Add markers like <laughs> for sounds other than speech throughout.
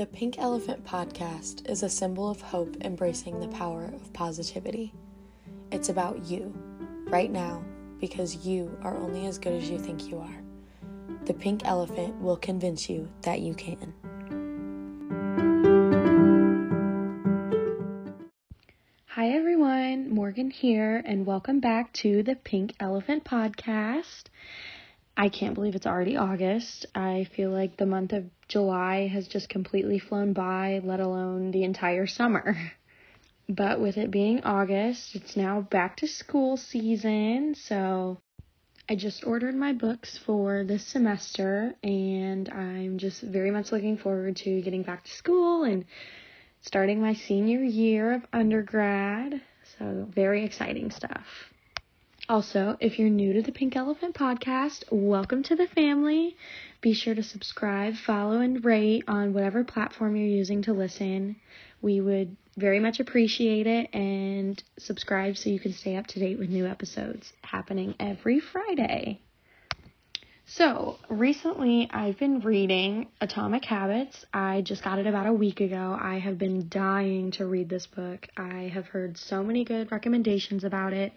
The Pink Elephant podcast is a symbol of hope embracing the power of positivity. It's about you, right now, because you are only as good as you think you are. The Pink Elephant will convince you that you can. Hi, everyone. Morgan here, and welcome back to the Pink Elephant podcast. I can't believe it's already August. I feel like the month of July has just completely flown by, let alone the entire summer. <laughs> But with it being August, it's now back to school season, so I just ordered my books for this semester and I'm just very much looking forward to getting back to school and starting my senior year of undergrad. So, very exciting stuff. Also, if you're new to the Pink Elephant podcast, welcome to the family. Be sure to subscribe, follow, and rate on whatever platform you're using to listen. We would very much appreciate it and subscribe so you can stay up to date with new episodes happening every Friday. So, recently I've been reading Atomic Habits. I just got it about a week ago. I have been dying to read this book. I have heard so many good recommendations about it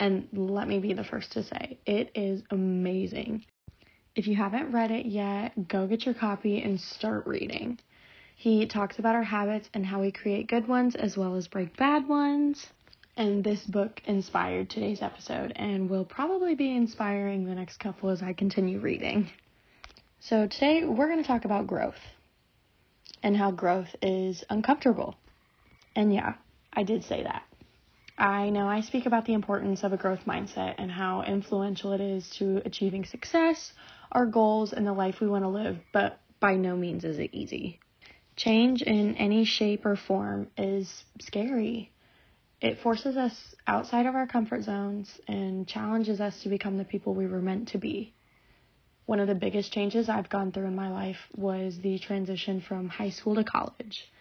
and let me be the first to say, it is amazing. If you haven't read it yet, go get your copy and start reading. He talks about our habits and how we create good ones as well as break bad ones. And this book inspired today's episode and will probably be inspiring the next couple as I continue reading. So, today we're going to talk about growth and how growth is uncomfortable. And yeah, I did say that. I know I speak about the importance of a growth mindset and how influential it is to achieving success, our goals, and the life we want to live, but by no means is it easy. Change in any shape or form is scary. It forces us outside of our comfort zones and challenges us to become the people we were meant to be. One of the biggest changes I've gone through in my life was the transition from high school to college,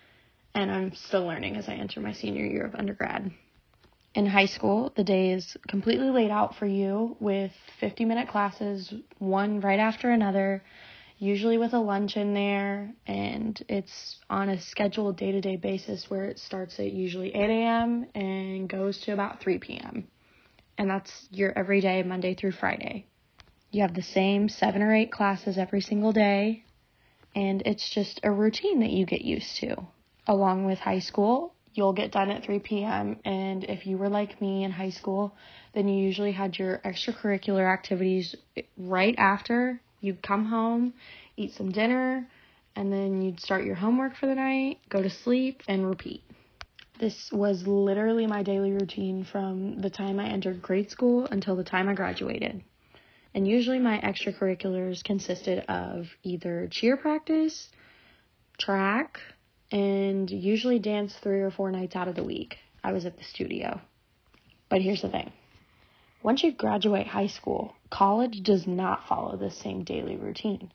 and I'm still learning as I enter my senior year of undergrad in high school, the day is completely laid out for you with 50 minute classes, one right after another, usually with a lunch in there, and it's on a scheduled day to day basis where it starts at usually 8 a.m. and goes to about 3 p.m. And that's your everyday, Monday through Friday. You have the same seven or eight classes every single day, and it's just a routine that you get used to. Along with high school, you'll get done at 3 p.m. And if you were like me in high school, then you usually had your extracurricular activities right after. You'd come home, eat some dinner, and then you'd start your homework for the night, go to sleep, and repeat. This was literally my daily routine from the time I entered grade school until the time I graduated. And usually my extracurriculars consisted of either cheer practice, track, and usually dance three or four nights out of the week. I was at the studio. But here's the thing once you graduate high school, college does not follow the same daily routine.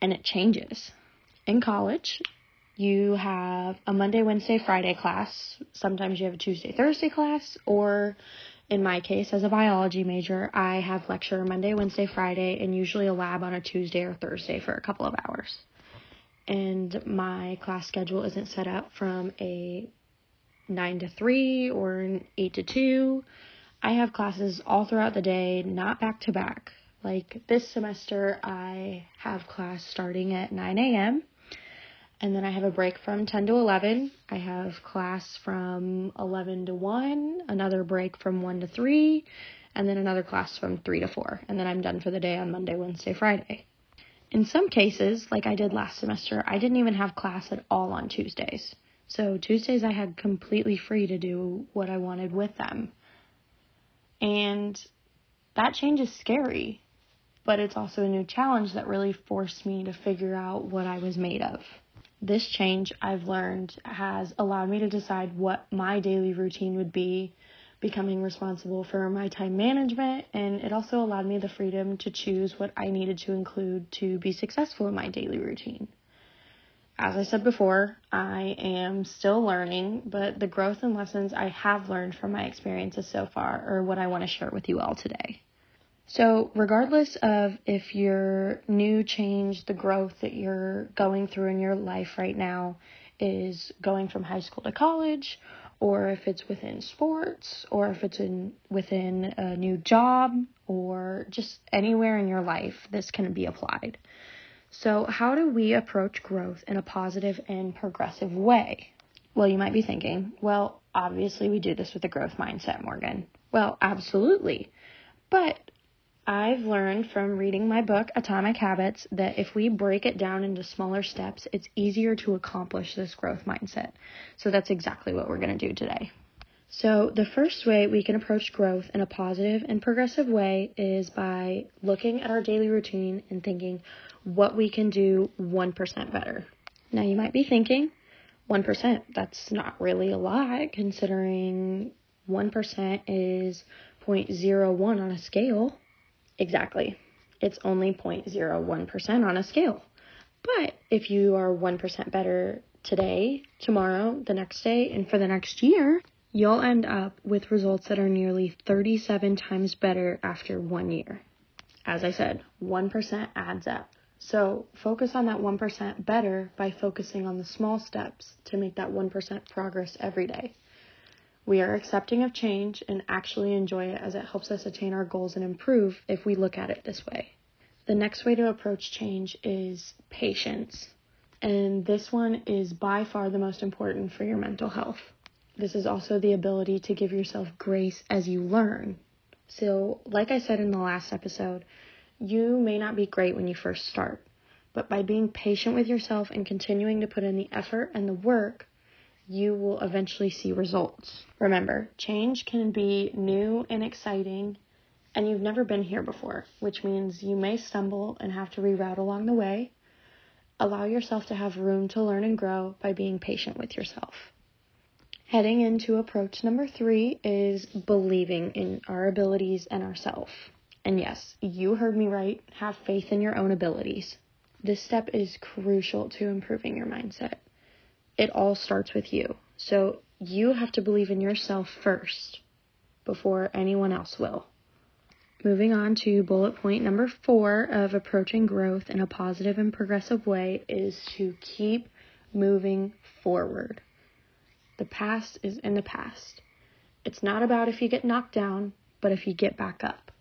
And it changes. In college, you have a Monday, Wednesday, Friday class. Sometimes you have a Tuesday, Thursday class, or in my case, as a biology major, I have lecture Monday, Wednesday, Friday, and usually a lab on a Tuesday or Thursday for a couple of hours and my class schedule isn't set up from a 9 to 3 or an 8 to 2. I have classes all throughout the day, not back to back. Like this semester, I have class starting at 9 a.m. And then I have a break from 10 to 11. I have class from 11 to 1, another break from 1 to 3, and then another class from 3 to 4. And then I'm done for the day on Monday, Wednesday, Friday. In some cases, like I did last semester, I didn't even have class at all on Tuesdays. So Tuesdays I had completely free to do what I wanted with them. And that change is scary, but it's also a new challenge that really forced me to figure out what I was made of. This change I've learned has allowed me to decide what my daily routine would be becoming responsible for my time management, and it also allowed me the freedom to choose what I needed to include to be successful in my daily routine. As I said before, I am still learning, but the growth and lessons I have learned from my experiences so far are what I want to share with you all today. So, regardless of if your new change, the growth that you're going through in your life right now is going from high school to college, or if it's within sports, or if it's in within a new job, or just anywhere in your life, this can be applied. So, how do we approach growth in a positive and progressive way? Well, you might be thinking, well, obviously we do this with a growth mindset, Morgan. Well, absolutely. But I've learned from reading my book, Atomic Habits, that if we break it down into smaller steps, it's easier to accomplish this growth mindset. So that's exactly what we're going to do today. So, the first way we can approach growth in a positive and progressive way is by looking at our daily routine and thinking what we can do 1% better. Now, you might be thinking, 1%, that's not really a lot considering 1% is 0.01 on a scale. Exactly. It's only 0.01% on a scale. But if you are 1% better today, tomorrow, the next day, and for the next year, you'll end up with results that are nearly 37 times better after one year. As I said, 1% adds up. So focus on that 1% better by focusing on the small steps to make that 1% progress every day. We are accepting of change and actually enjoy it as it helps us attain our goals and improve if we look at it this way. The next way to approach change is patience. And this one is by far the most important for your mental health. This is also the ability to give yourself grace as you learn. So, like I said in the last episode, you may not be great when you first start, but by being patient with yourself and continuing to put in the effort and the work, you will eventually see results. Remember, change can be new and exciting, and you've never been here before, which means you may stumble and have to reroute along the way. Allow yourself to have room to learn and grow by being patient with yourself. Heading into approach number three is believing in our abilities and ourselves. And yes, you heard me right. Have faith in your own abilities. This step is crucial to improving your mindset it all starts with you. So you have to believe in yourself first before anyone else will. Moving on to bullet point number four of approaching growth in a positive and progressive way is to keep moving forward. The past is in the past. It's not about if you get knocked down, but if you get back up.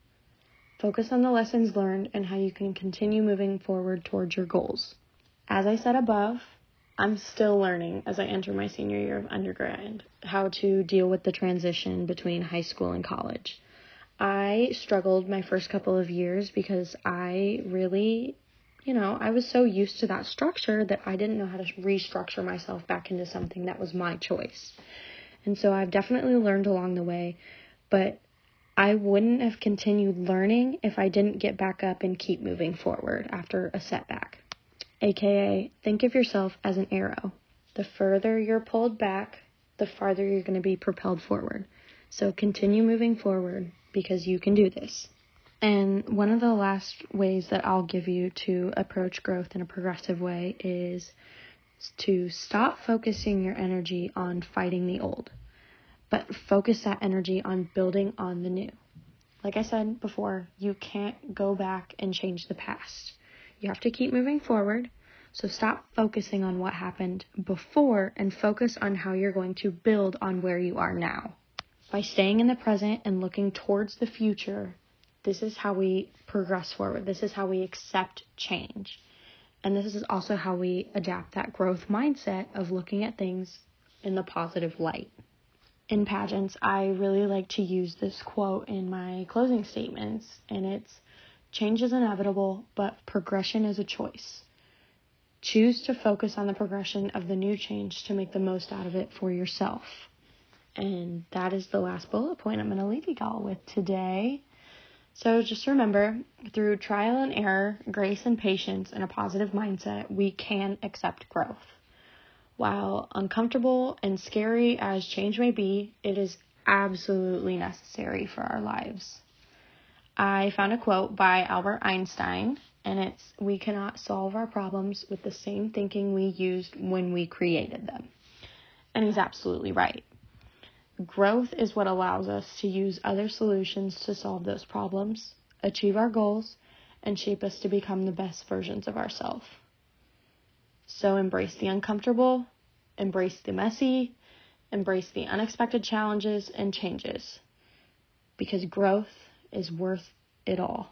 Focus on the lessons learned and how you can continue moving forward towards your goals. As I said above, I'm still learning as I enter my senior year of undergrad how to deal with the transition between high school and college. I struggled my first couple of years because I really, you know, I was so used to that structure that I didn't know how to restructure myself back into something that was my choice. And so I've definitely learned along the way, but I wouldn't have continued learning if I didn't get back up and keep moving forward after a setback aka think of yourself as an arrow. The further you're pulled back, the farther you're going to be propelled forward. So continue moving forward because you can do this. And one of the last ways that I'll give you to approach growth in a progressive way is to stop focusing your energy on fighting the old, but focus that energy on building on the new. Like I said before, you can't go back and change the past. You have to keep moving forward. So stop focusing on what happened before and focus on how you're going to build on where you are now. By staying in the present and looking towards the future, this is how we progress forward. This is how we accept change. And this is also how we adapt that growth mindset of looking at things in the positive light. In pageants, I really like to use this quote in my closing statements, and it's Change is inevitable, but progression is a choice. Choose to focus on the progression of the new change to make the most out of it for yourself. And that is the last bullet point I'm going to leave you all with today. So just remember, through trial and error, grace and patience, and a positive mindset, we can accept growth. While uncomfortable and scary as change may be, it is absolutely necessary for our lives. I found a quote by Albert Einstein, and it's we cannot solve our problems with the same thinking we used when we created them. And he's absolutely right. Growth is what allows us to use other solutions to solve those problems, achieve our goals, and shape us to become the best versions of ourselves. So embrace the uncomfortable, embrace the messy, embrace the unexpected challenges and changes because growth is worth it all.